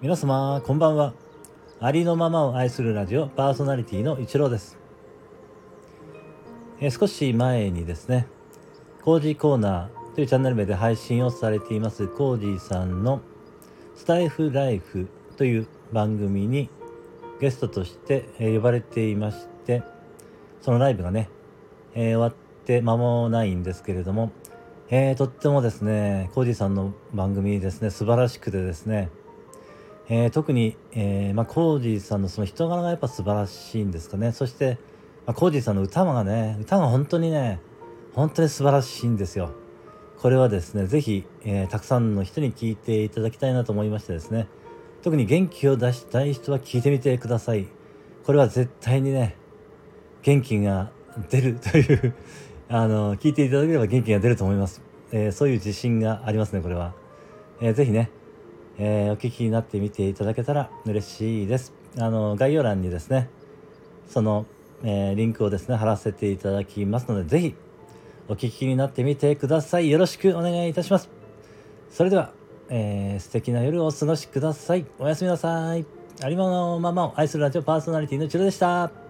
皆様こんばんは。ありのままを愛するラジオパーソナリティの一郎です。え少し前にですねコージーコーナーというチャンネル名で配信をされていますコージーさんのスタイフライフという番組にゲストとして呼ばれていましてそのライブがね、え、終わって間もないんですけれども、えー、とってもですねコージさんの番組ですね素晴らしくてですねえー、特に、えー、まあ、コージさんのその人柄がやっぱ素晴らしいんですかね。そして、まあ、コージさんの歌がね、歌が本当にね、本当に素晴らしいんですよ。これはですね、ぜひ、えー、たくさんの人に聴いていただきたいなと思いましてですね、特に元気を出したい人は聴いてみてください。これは絶対にね、元気が出るというあの、聞いていただければ元気が出ると思います。えー、そういう自信がありますね、これは。えー、ぜひね、えー、お聞きになってみていただけたら嬉しいです。あの、概要欄にですね、その、えー、リンクをですね、貼らせていただきますので、ぜひ、お聞きになってみてください。よろしくお願いいたします。それでは、えー、素敵な夜をお過ごしください。おやすみなさい。ありものままを愛するラジオパーソナリティのチロでした。